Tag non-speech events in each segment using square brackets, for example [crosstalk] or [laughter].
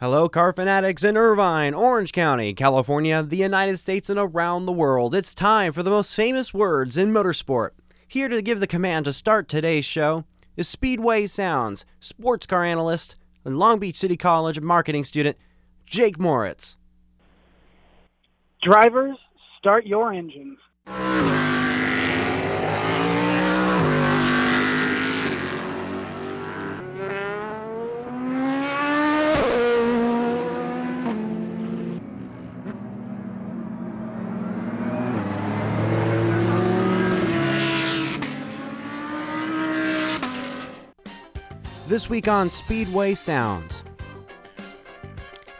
Hello, car fanatics in Irvine, Orange County, California, the United States, and around the world. It's time for the most famous words in motorsport. Here to give the command to start today's show is Speedway Sounds sports car analyst and Long Beach City College marketing student Jake Moritz. Drivers, start your engines. This week on Speedway Sounds.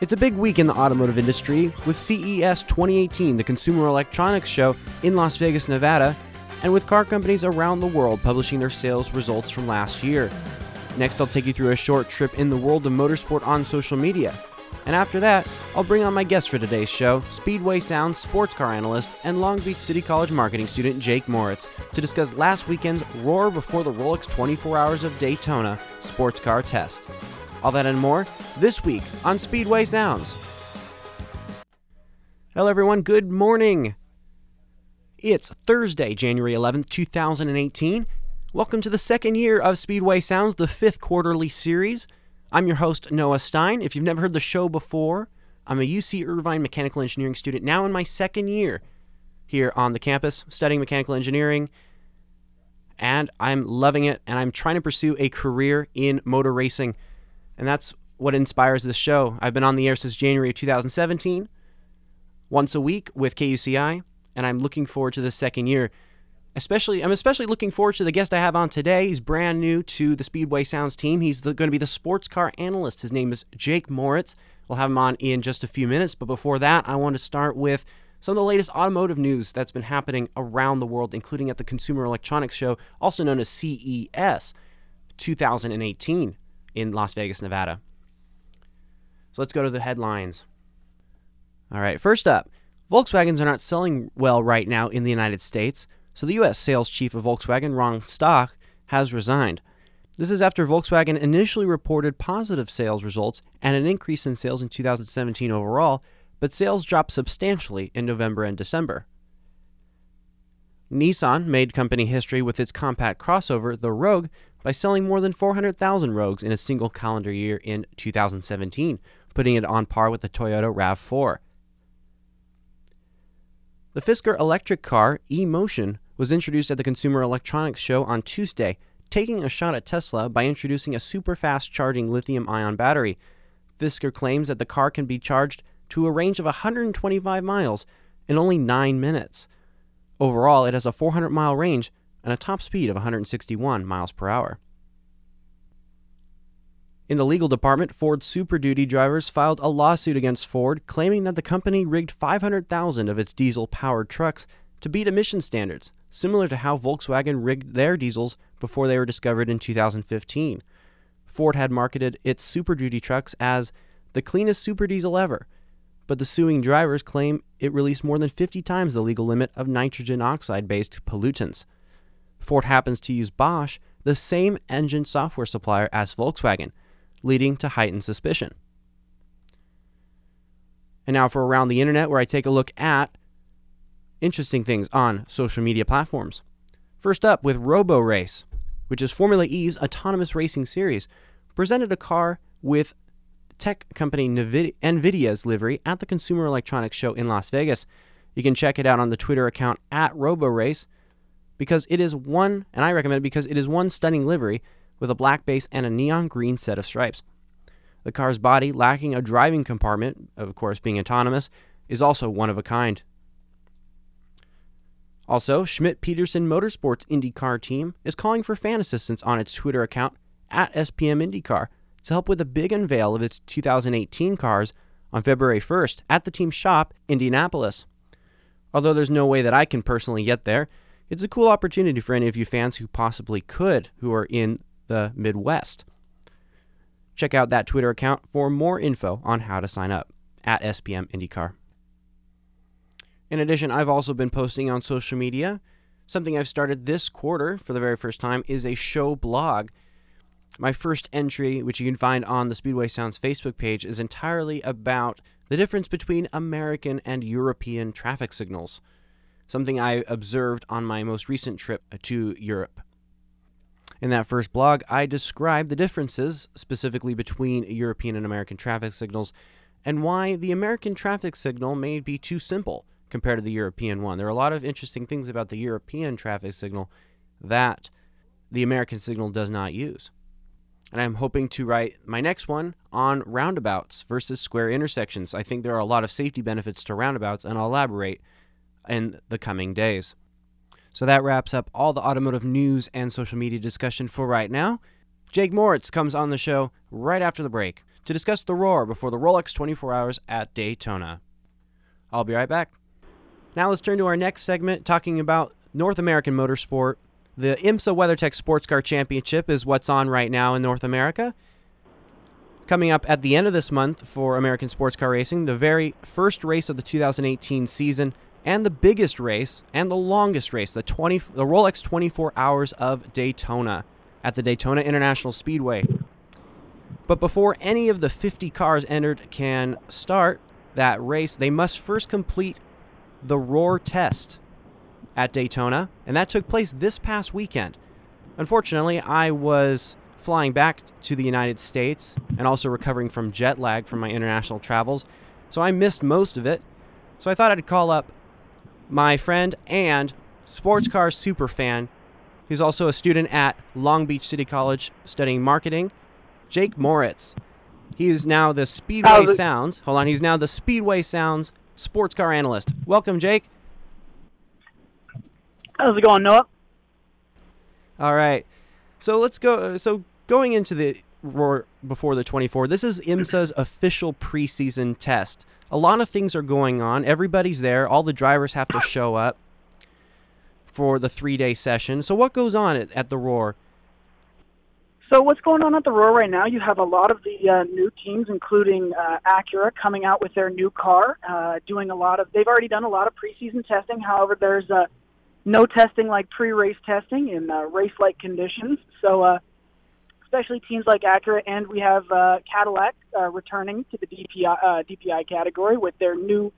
It's a big week in the automotive industry with CES 2018, the Consumer Electronics Show in Las Vegas, Nevada, and with car companies around the world publishing their sales results from last year. Next, I'll take you through a short trip in the world of motorsport on social media. And after that, I'll bring on my guest for today's show, Speedway Sounds sports car analyst and Long Beach City College marketing student Jake Moritz, to discuss last weekend's Roar Before the Rolex 24 Hours of Daytona sports car test. All that and more this week on Speedway Sounds. Hello, everyone. Good morning. It's Thursday, January 11th, 2018. Welcome to the second year of Speedway Sounds, the fifth quarterly series. I'm your host, Noah Stein. If you've never heard the show before, I'm a UC Irvine mechanical engineering student now in my second year here on the campus studying mechanical engineering. And I'm loving it, and I'm trying to pursue a career in motor racing. And that's what inspires this show. I've been on the air since January of 2017, once a week with KUCI, and I'm looking forward to the second year especially I'm especially looking forward to the guest I have on today. He's brand new to the Speedway Sounds team. He's the, going to be the sports car analyst. His name is Jake Moritz. We'll have him on in just a few minutes, but before that, I want to start with some of the latest automotive news that's been happening around the world, including at the Consumer Electronics Show, also known as CES 2018 in Las Vegas, Nevada. So let's go to the headlines. All right, first up, Volkswagens are not selling well right now in the United States. So the U.S. sales chief of Volkswagen, Ron Stock, has resigned. This is after Volkswagen initially reported positive sales results and an increase in sales in 2017 overall, but sales dropped substantially in November and December. Nissan made company history with its compact crossover, the Rogue, by selling more than 400,000 Rogues in a single calendar year in 2017, putting it on par with the Toyota RAV4. The Fisker electric car, eMotion, was introduced at the Consumer Electronics Show on Tuesday, taking a shot at Tesla by introducing a super fast charging lithium ion battery. Fisker claims that the car can be charged to a range of 125 miles in only 9 minutes. Overall, it has a 400 mile range and a top speed of 161 miles per hour. In the legal department, Ford Super Duty drivers filed a lawsuit against Ford claiming that the company rigged 500,000 of its diesel powered trucks to beat emission standards similar to how Volkswagen rigged their diesels before they were discovered in 2015. Ford had marketed its Super Duty trucks as the cleanest super diesel ever, but the suing drivers claim it released more than 50 times the legal limit of nitrogen oxide based pollutants. Ford happens to use Bosch, the same engine software supplier as Volkswagen, leading to heightened suspicion. And now for Around the Internet, where I take a look at interesting things on social media platforms. First up with Roborace, which is Formula E's autonomous racing series, presented a car with tech company NVIDIA's livery at the Consumer Electronics Show in Las Vegas. You can check it out on the Twitter account at RoboRace because it is one, and I recommend it because it is one stunning livery with a black base and a neon green set of stripes. The car's body, lacking a driving compartment, of course being autonomous, is also one of a kind. Also, Schmidt Peterson Motorsports IndyCar team is calling for fan assistance on its Twitter account at SPM IndyCar to help with a big unveil of its 2018 cars on February 1st at the team shop, Indianapolis. Although there's no way that I can personally get there, it's a cool opportunity for any of you fans who possibly could who are in the Midwest. Check out that Twitter account for more info on how to sign up at SPM IndyCar. In addition, I've also been posting on social media. Something I've started this quarter for the very first time is a show blog. My first entry, which you can find on the Speedway Sounds Facebook page, is entirely about the difference between American and European traffic signals, something I observed on my most recent trip to Europe. In that first blog, I described the differences, specifically between European and American traffic signals, and why the American traffic signal may be too simple compared to the European one. There are a lot of interesting things about the European traffic signal that the American signal does not use. And I'm hoping to write my next one on roundabouts versus square intersections. I think there are a lot of safety benefits to roundabouts, and I'll elaborate in the coming days. So that wraps up all the automotive news and social media discussion for right now. Jake Moritz comes on the show right after the break to discuss the roar before the Rolex 24 Hours at Daytona. I'll be right back. Now let's turn to our next segment talking about North American motorsport the IMSA WeatherTech Sports Car Championship is what's on right now in North America. Coming up at the end of this month for American sports car racing, the very first race of the 2018 season and the biggest race and the longest race, the 20 the Rolex 24 Hours of Daytona at the Daytona International Speedway. But before any of the 50 cars entered can start that race, they must first complete the roar test at Daytona, and that took place this past weekend. Unfortunately, I was flying back to the United States and also recovering from jet lag from my international travels, so I missed most of it. So I thought I'd call up my friend and sports car super fan. He's also a student at Long Beach City College studying marketing, Jake Moritz. He is now the Speedway Sounds. Hold on, he's now the Speedway Sounds sports car analyst. Welcome, Jake. How's it going, Noah? All right. So let's go. Uh, so going into the roar before the 24, this is IMSA's official preseason test. A lot of things are going on. Everybody's there. All the drivers have to show up for the three day session. So, what goes on at, at the Roar? So, what's going on at the Roar right now? You have a lot of the uh, new teams, including uh, Acura, coming out with their new car, uh, doing a lot of. They've already done a lot of preseason testing. However, there's a no testing like pre-race testing in uh, race-like conditions. So, uh, especially teams like Acura, and we have uh, Cadillac uh, returning to the DPI, uh, DPI category with their new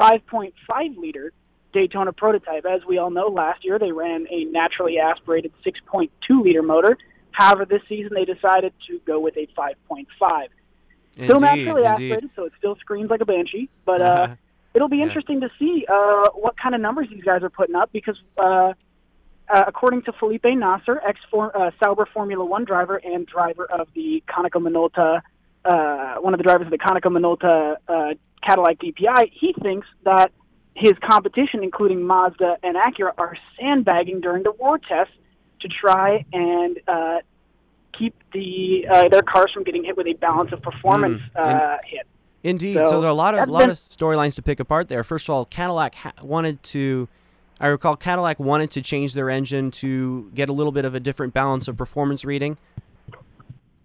5.5 liter Daytona prototype. As we all know, last year they ran a naturally aspirated 6.2 liter motor. However, this season they decided to go with a 5.5. Still naturally indeed. aspirated, so it still screams like a banshee, but uh, [laughs] it'll be yeah. interesting to see uh, what kind of numbers these guys are putting up because, uh, uh, according to Felipe Nasr, ex uh, Sauber Formula One driver and driver of the Konica Minolta, uh, one of the drivers of the Konica Minolta uh, Cadillac DPI, he thinks that his competition, including Mazda and Acura, are sandbagging during the Roar test to try and uh, keep the uh, their cars from getting hit with a balance of performance mm. uh, hit. Indeed. So, so there are a lot of lot of storylines to pick apart there. First of all, Cadillac ha- wanted to. I recall Cadillac wanted to change their engine to get a little bit of a different balance of performance reading.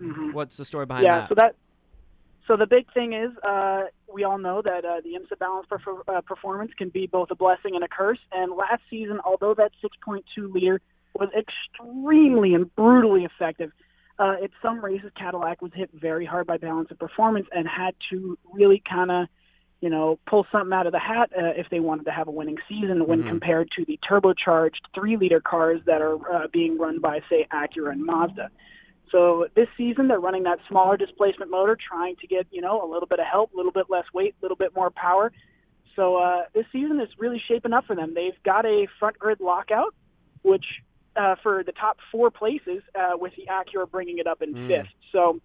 Mm-hmm. What's the story behind yeah, that? so that so the big thing is uh, we all know that uh, the IMSA balance for uh, performance can be both a blessing and a curse. And last season, although that 6.2 liter was extremely and brutally effective, uh, at some races, Cadillac was hit very hard by balance of performance and had to really kind of, you know, pull something out of the hat uh, if they wanted to have a winning season when mm-hmm. compared to the turbocharged three liter cars that are uh, being run by, say, Acura and Mazda. So this season, they're running that smaller displacement motor, trying to get, you know, a little bit of help, a little bit less weight, a little bit more power. So uh, this season is really shaping up for them. They've got a front grid lockout, which uh, for the top four places, uh, with the Acura bringing it up in mm. fifth. So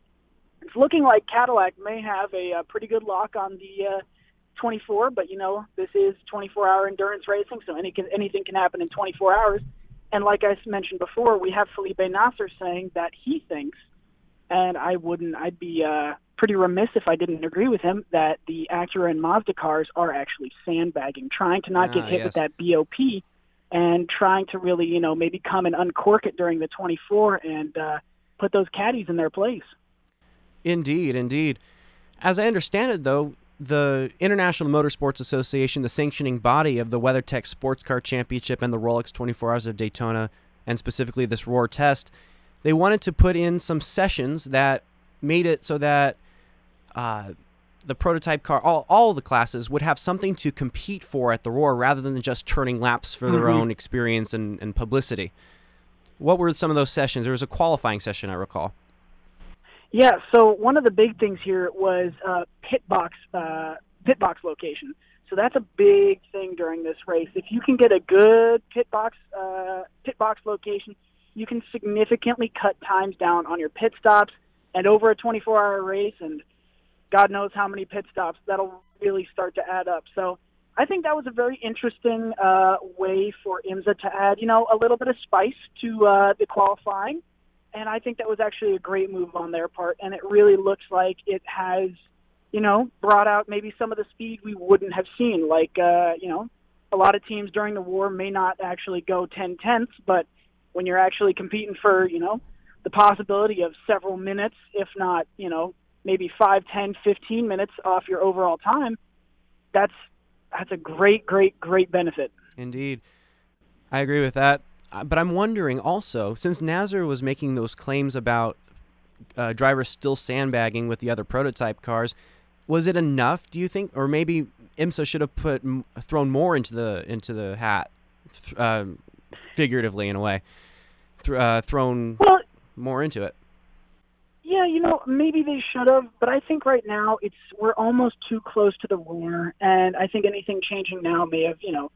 it's looking like Cadillac may have a, a pretty good lock on the uh, 24. But you know, this is 24-hour endurance racing, so any can, anything can happen in 24 hours. And like I mentioned before, we have Felipe Nasr saying that he thinks, and I wouldn't, I'd be uh, pretty remiss if I didn't agree with him that the Acura and Mazda cars are actually sandbagging, trying to not get ah, hit yes. with that BOP and trying to really, you know, maybe come and uncork it during the 24 and uh, put those caddies in their place. Indeed, indeed. As I understand it, though, the International Motorsports Association, the sanctioning body of the WeatherTech Sports Car Championship and the Rolex 24 Hours of Daytona, and specifically this Roar test, they wanted to put in some sessions that made it so that uh, the prototype car, all, all the classes would have something to compete for at the Roar rather than just turning laps for their Mhm. own experience and, and publicity. What were some of those sessions? There was a qualifying session, I recall. Yeah, so one of the big things here was uh, pit box uh, pit box location. So that's a big thing during this race. If you can get a good pit box uh, pit box location, you can significantly cut times down on your pit stops. And over a 24-hour race, and God knows how many pit stops, that'll really start to add up. So I think that was a very interesting uh, way for IMSA to add, you know, a little bit of spice to uh, the qualifying and I think that was actually a great move on their part. And it really looks like it has, you know, brought out maybe some of the speed we wouldn't have seen. Like, uh, you know, a lot of teams during the Roar may not actually go 10 tenths, but when you're actually competing for, you know, the possibility of several minutes, if not, you know, maybe 5, 10, 15 minutes off your overall time, that's that's a great, great, great benefit. Indeed. I agree with that. Uh, But I'm wondering also, since Nasr was making those claims about uh, drivers still sandbagging with the other prototype cars, was it enough? Do you think, or maybe IMSA should have put thrown more into the into the hat, th- um, figuratively in a way, th- uh, thrown Well, more into it. Yeah, you know, maybe they should have, but I think right now it's we're almost too close to the war, and I think anything changing now may have, you know,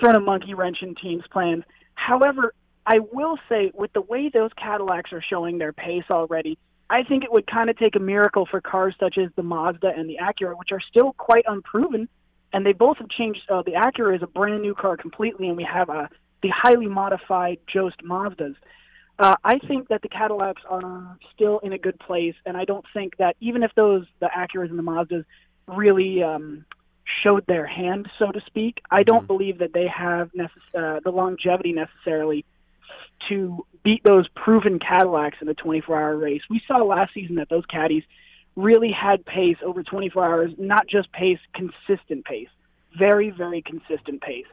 thrown a monkey wrench in teams' plans. However, I will say with the way those Cadillacs are showing their pace already, I think it would kind of take a miracle for cars such as the Mazda and the Acura, which are still quite unproven, and they both have changed. Uh, the Acura is a brand new car completely, and we have uh, the highly modified Joest Mazdas. Uh, I think that the Cadillacs are still in a good place, and I don't think that even if those the Acuras and the Mazdas really um, showed their hand, so to speak, I don't Mhm. believe that they have necess- uh, the longevity necessarily to beat those proven Cadillacs in a 24-hour race. We saw last season that those caddies really had pace over 24 hours, not just pace, consistent pace, very, very consistent pace.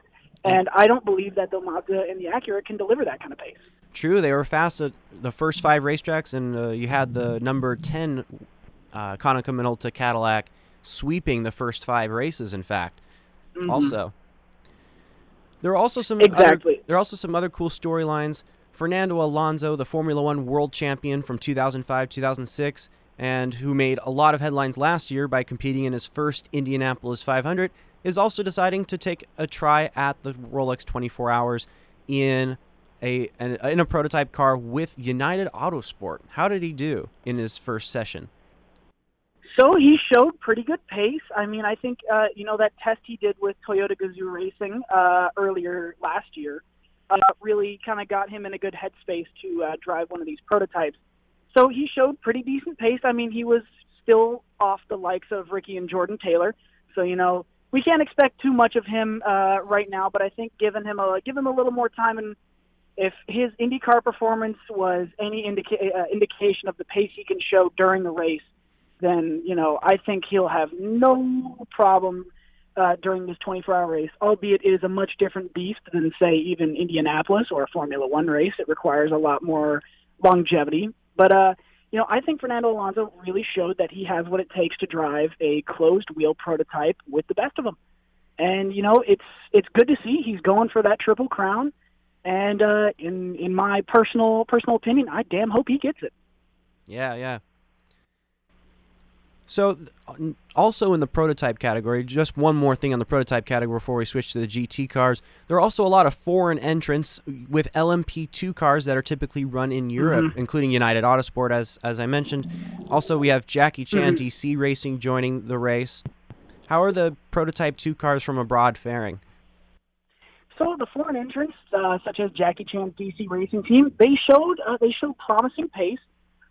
And I don't believe that the Mazda and the Acura can deliver that kind of pace. True, they were fast at the first five racetracks, and uh, you had the number 10 uh, Konica Minolta Cadillac sweeping the first five races, in fact. Mhm. Also, there are also some Exactly. Other, there are also some other cool storylines. Fernando Alonso, the Formula One world champion from 2005 2006, and who made a lot of headlines last year by competing in his first Indianapolis 500, is also deciding to take a try at the Rolex 24 Hours in a an, in a prototype car with United Autosport. How did he do in his first session? So he showed pretty good pace. I mean, I think uh, you know that test he did with Toyota Gazoo Racing uh, earlier last year uh, really kind of got him in a good headspace to uh, drive one of these prototypes. So he showed pretty decent pace. I mean, he was still off the likes of Ricky and Jordan Taylor. So you know we can't expect too much of him uh, right now. But I think giving him a give him a little more time and if his IndyCar performance was any indica- uh, indication of the pace he can show during the race, then you know I think he'll have no problem uh, during this 24-hour race. Albeit it is a much different beast than say even Indianapolis or a Formula One race. It requires a lot more longevity. But uh, you know I think Fernando Alonso really showed that he has what it takes to drive a closed-wheel prototype with the best of them. And you know it's it's good to see he's going for that triple crown. And uh, in in my personal personal opinion, I damn hope he gets it. Yeah, yeah. So, also in the prototype category, just one more thing on the prototype category before we switch to the GT cars. There are also a lot of foreign entrants with LMP2 cars that are typically run in Europe, including United Autosport, as as I mentioned. Also, we have Jackie Chan Mhm. DC Racing joining the race. How are the prototype 2 cars from abroad faring? So the foreign entrants, uh, such as Jackie Chan's DC Racing Team, they showed uh, they showed promising pace.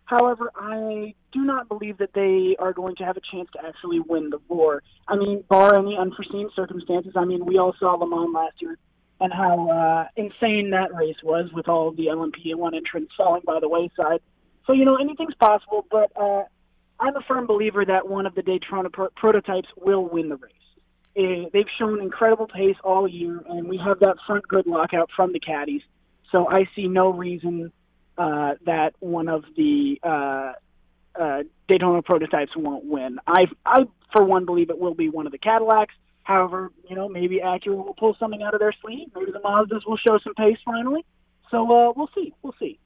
However, I do not believe that they are going to have a chance to actually win the war. I mean, bar any unforeseen circumstances. I mean, we all saw Le Mans last year and how uh, insane that race was with all the LMP1 entrants falling by the wayside. So you know, anything's possible. But uh, I'm a firm believer that one of the Daytona pro- prototypes will win the race. Uh, they've shown incredible pace all year, and we have that front good lockout from the caddies. So I see no reason uh, that one of the uh, uh, Daytona prototypes won't win. I, I, for one, believe it will be one of the Cadillacs. However, you know, maybe Acura will pull something out of their sleeve. Maybe the Mazdas will show some pace finally. So uh, we'll see. We'll see.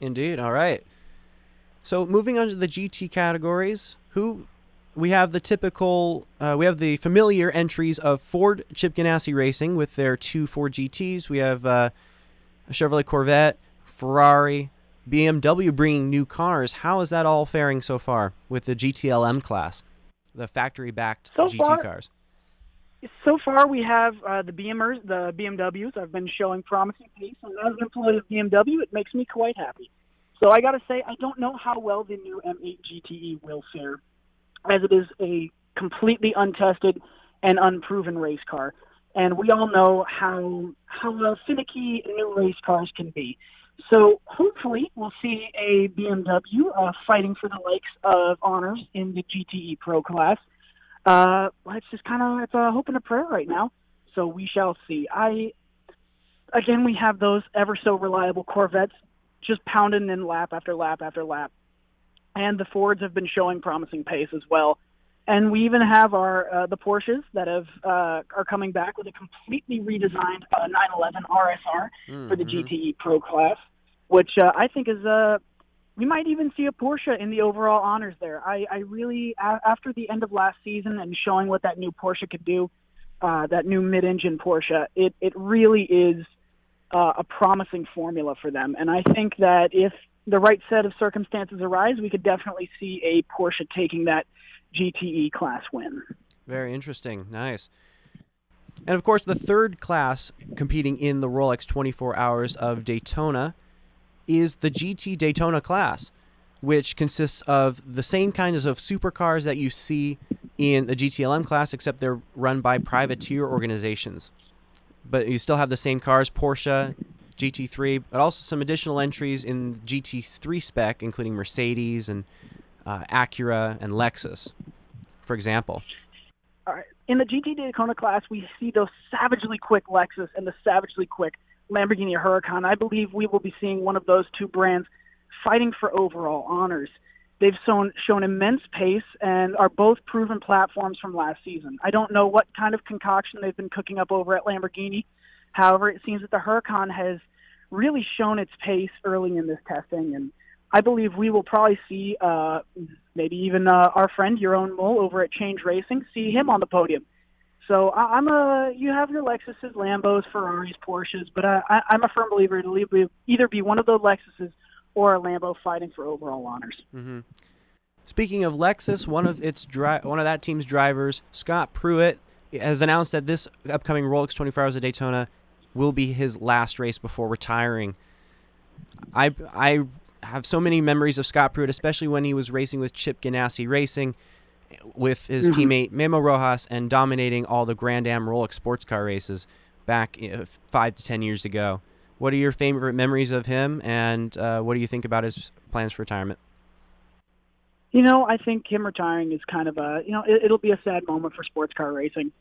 Indeed. All right. So moving on to the GT categories, who we have the typical, uh, we have the familiar entries of Ford Chip Ganassi Racing with their two Ford GTs. We have uh, a Chevrolet Corvette, Ferrari, BMW bringing new cars. How is that all faring so far with the GTLM class, the factory-backed so GT far, cars? So far, we have uh, the BMers, the BMWs. I've been showing promising pace, and as an employee of BMW, it makes me quite happy. So I got to say, I don't know how well the new M8 GTE will fare, as it is a completely untested and unproven race car, and we all know how how uh, finicky new race cars can be. So hopefully we'll see a BMW uh, fighting for the likes of honors in the GTE Pro class. Uh, it's just kind of it's a hope and a prayer right now. So we shall see. I again we have those ever so reliable Corvettes just pounding in lap after lap after lap, and the Fords have been showing promising pace as well. And we even have our uh, the Porsches that have uh, are coming back with a completely redesigned uh, 911 RSR mm-hmm. for the. GTE Pro class, which uh, I think is a uh, we might even see a Porsche in the overall honors there. I, I really a- after the end of last season and showing what that new Porsche could do, uh, that new mid-engine Porsche, it it really is uh, a promising formula for them. And I think that if the right set of circumstances arise, we could definitely see a Porsche taking that GTE class win. Very interesting. Nice. And of course, the third class competing in the Rolex 24 Hours of Daytona is the GT Daytona class, which consists of the same kinds of supercars that you see in the GTLM class, except they're run by privateer organizations. But you still have the same cars Porsche, GT3, but also some additional entries in GT3 spec, including Mercedes and uh, Acura, and Lexus, for example. All right. In the GT Daytona class, we see those savagely quick Lexus and the savagely quick Lamborghini Huracan. I believe we will be seeing one of those two brands fighting for overall honors. They've shown, shown immense pace and are both proven platforms from last season. I don't know what kind of concoction they've been cooking up over at Lamborghini. However, it seems that the Huracan has really shown its pace early in this testing, and I believe we will probably see uh, maybe even uh, our friend Jeroen Mul over at Change Racing, see him on the podium. So I, I'm a you have your Lexuses, Lambos, Ferraris, Porsches, but I, I'm a firm believer it'll either be one of the Lexuses or a Lambo fighting for overall honors. Mm-hmm. Speaking of Lexus, one of its dri- one of that team's drivers, Scott Pruett, has announced that this upcoming Rolex 24 Hours of Daytona will be his last race before retiring. I I have so many memories of Scott Pruett, especially when he was racing with Chip Ganassi Racing with his mm-hmm. teammate Memo Rojas and dominating all the Grand Am Rolex sports car races back uh, five to ten years ago. What are your favorite memories of him, and uh, what do you think about his plans for retirement? You know, I think him retiring is kind of a you know it, it'll be a sad moment for sports car racing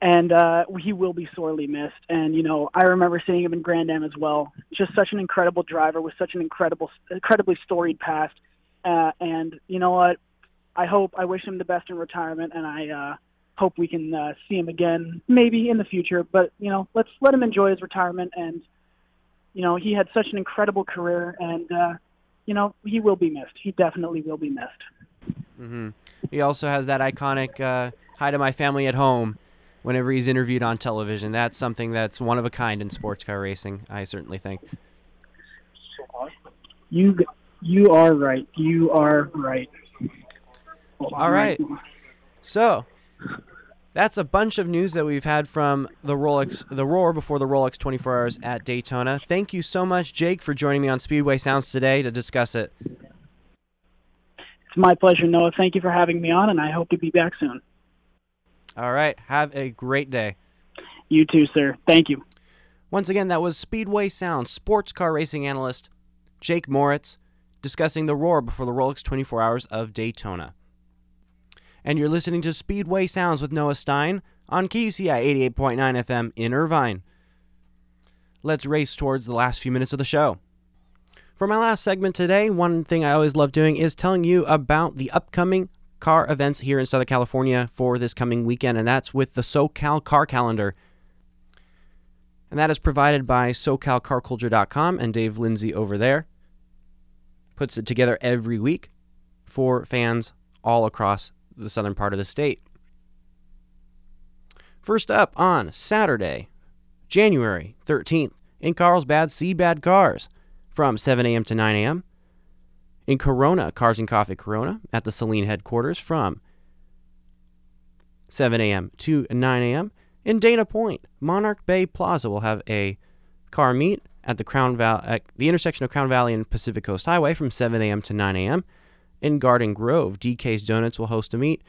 and uh, he will be sorely missed. And you know, I remember seeing him in Grand Am as well. Just such an incredible driver with such an incredible, incredibly storied past. Uh, and you know what? I hope I wish him the best in retirement, and I uh, hope we can uh, see him again, maybe in the future. But you know, let's let him enjoy his retirement. And you know, he had such an incredible career, and uh, you know, he will be missed. He definitely will be missed. Mm-hmm. He also has that iconic uh, "Hi to my family at home." Whenever he's interviewed on television. That's something that's one of a kind in sports car racing. I certainly think. You you are right. You are right. All right. So that's a bunch of news that we've had from the Rolex, the Roar before the Rolex 24 Hours at Daytona. Thank you so much, Jake, for joining me on Speedway Sounds today to discuss it. It's my pleasure, Noah. Thank you for having me on, and I hope to be back soon. All right. Have a great day. You too, sir. Thank you. Once again, that was Speedway Sound sports car racing analyst Jake Moritz discussing the roar before the Rolex 24 Hours of Daytona. And you're listening to Speedway Sounds with Noah Stein on KUCI 88.9 FM in Irvine. Let's race towards the last few minutes of the show. For my last segment today, one thing I always love doing is telling you about the upcoming car events here in Southern California for this coming weekend, and that's with the SoCal Car Calendar. And that is provided by SoCalCarCulture.com and Dave Lindsay over there. Puts it together every week for fans all across the southern part of the state. First up on Saturday, January 13th, in Carlsbad, See Bad Cars from 7 a.m. to 9 a.m. In Corona, Cars and Coffee Corona at the Saleen headquarters from 7 a.m. to 9 a.m. In Dana Point, Monarch Bay Plaza will have a car meet at the Crown Val- at the intersection of Crown Valley and Pacific Coast Highway from 7 a.m. to 9 a.m. In Garden Grove, DK's Donuts will host a meet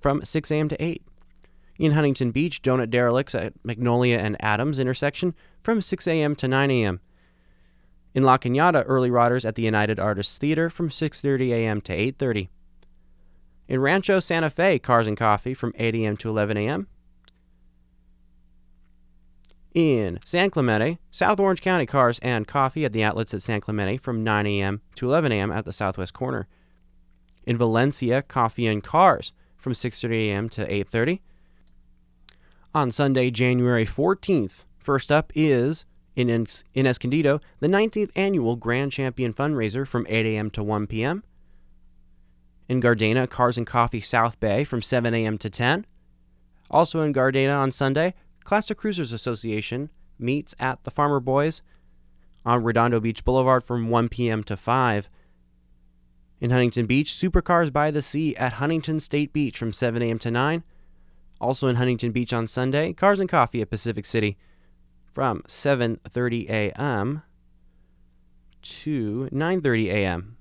from 6 a.m. to 8. In Huntington Beach, Donut Derelicts at Magnolia and Adams intersection from 6 a.m. to 9 a.m. In La Cañada, Early Riders at the United Artists Theater from 6:30 a.m. to 8:30. In Rancho Santa Fe, Cars and Coffee from 8 a.m. to 11 a.m. In San Clemente, South Orange County Cars and Coffee at the outlets at San Clemente from 9 a.m. to 11 a.m. at the southwest corner. In Valencia, Coffee and Cars from 6:30 a.m. to 8:30. On Sunday, January 14th, first up is in, in Escondido, the 19th annual Grand Champion fundraiser from 8 a.m. to 1 p.m. In Gardena, Cars and Coffee South Bay from 7 a.m. to 10. Also in Gardena on Sunday, Classic Cruisers Association meets at the Farmer Boys on Redondo Beach Boulevard from 1 p.m. to 5. In Huntington Beach, Supercars by the Sea at Huntington State Beach from 7 a.m. to 9. Also in Huntington Beach on Sunday, Cars and Coffee at Pacific City from 7:30 a.m. to 9:30 a.m.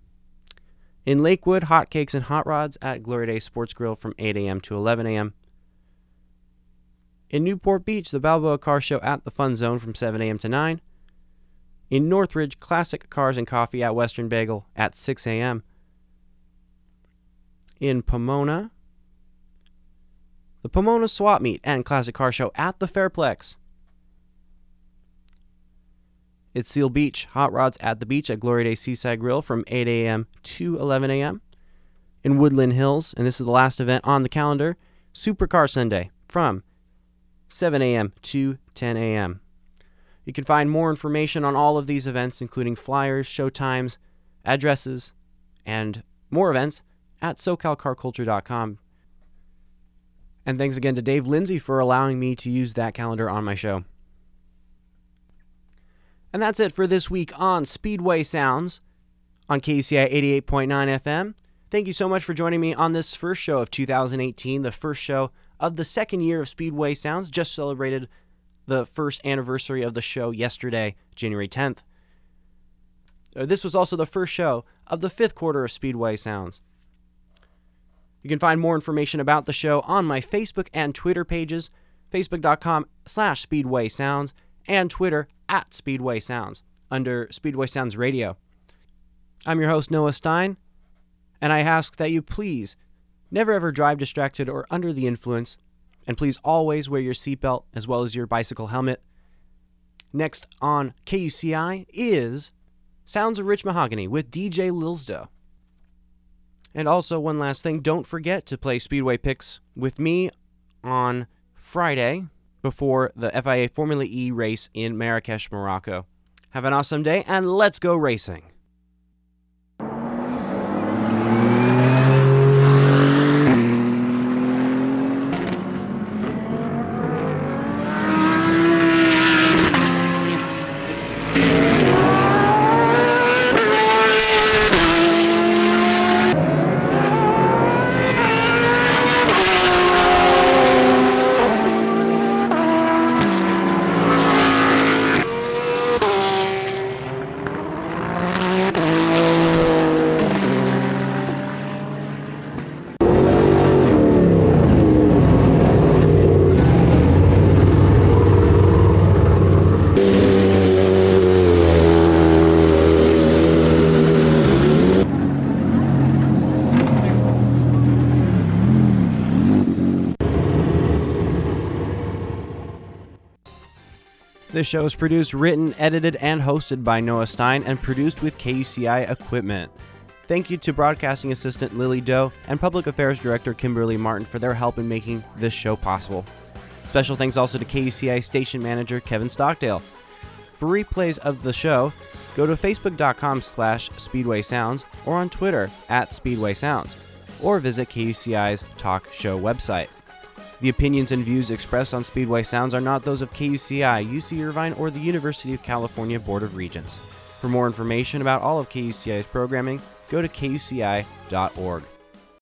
In Lakewood, hotcakes and hot rods at Glory Day Sports Grill from 8 a.m. to 11 a.m. In Newport Beach, the Balboa Car Show at the Fun Zone from 7 a.m. to 9. In Northridge, classic cars and coffee at Western Bagel at 6 a.m. In Pomona, the Pomona Swap Meet and Classic Car Show at the Fairplex. It's Seal Beach, Hot Rods at the Beach at Glory Day Seaside Grill from 8 a.m. to 11 a.m. In Woodland Hills, and this is the last event on the calendar, Supercar Sunday from 7 a.m. to 10 a.m. You can find more information on all of these events, including flyers, show times, addresses, and more events at SoCalCarCulture.com. And thanks again to Dave Lindsay for allowing me to use that calendar on my show. And that's it for this week on Speedway Sounds on KCI 88.9 FM. Thank you so much for joining me on this first show of 2018, the first show of the second year of Speedway Sounds. Just celebrated the first anniversary of the show yesterday, January 10th. Uh, this was also the first show of the fifth quarter of Speedway Sounds. You can find more information about the show on my Facebook and Twitter pages, facebook.com slash Speedway Sounds and Twitter at Speedway Sounds under Speedway Sounds Radio. I'm your host, Noah Stein, and I ask that you please never ever drive distracted or under the influence, and please always wear your seatbelt as well as your bicycle helmet. Next on KUCI is Sounds of Rich Mahogany with DJ Lilsdo. And also, one last thing don't forget to play Speedway Picks with me on Friday, before the FIA Formula E race in Marrakesh, Morocco. Have an awesome day and let's go racing! This show is produced, written, edited, and hosted by Noah Stein and produced with KUCI equipment. Thank you to broadcasting assistant Lily Doe and public affairs director Kimberly Martin for their help in making this show possible. Special thanks also to KUCI station manager Kevin Stockdale. For replays of the show, go to facebook.com slash Speedway Sounds or on Twitter at Speedway Sounds, or visit KUCI's talk show website. The opinions and views expressed on Speedway Sounds are not those of KUCI, UC Irvine, or the University of California Board of Regents. For more information about all of KUCI's programming, go to kuci.org.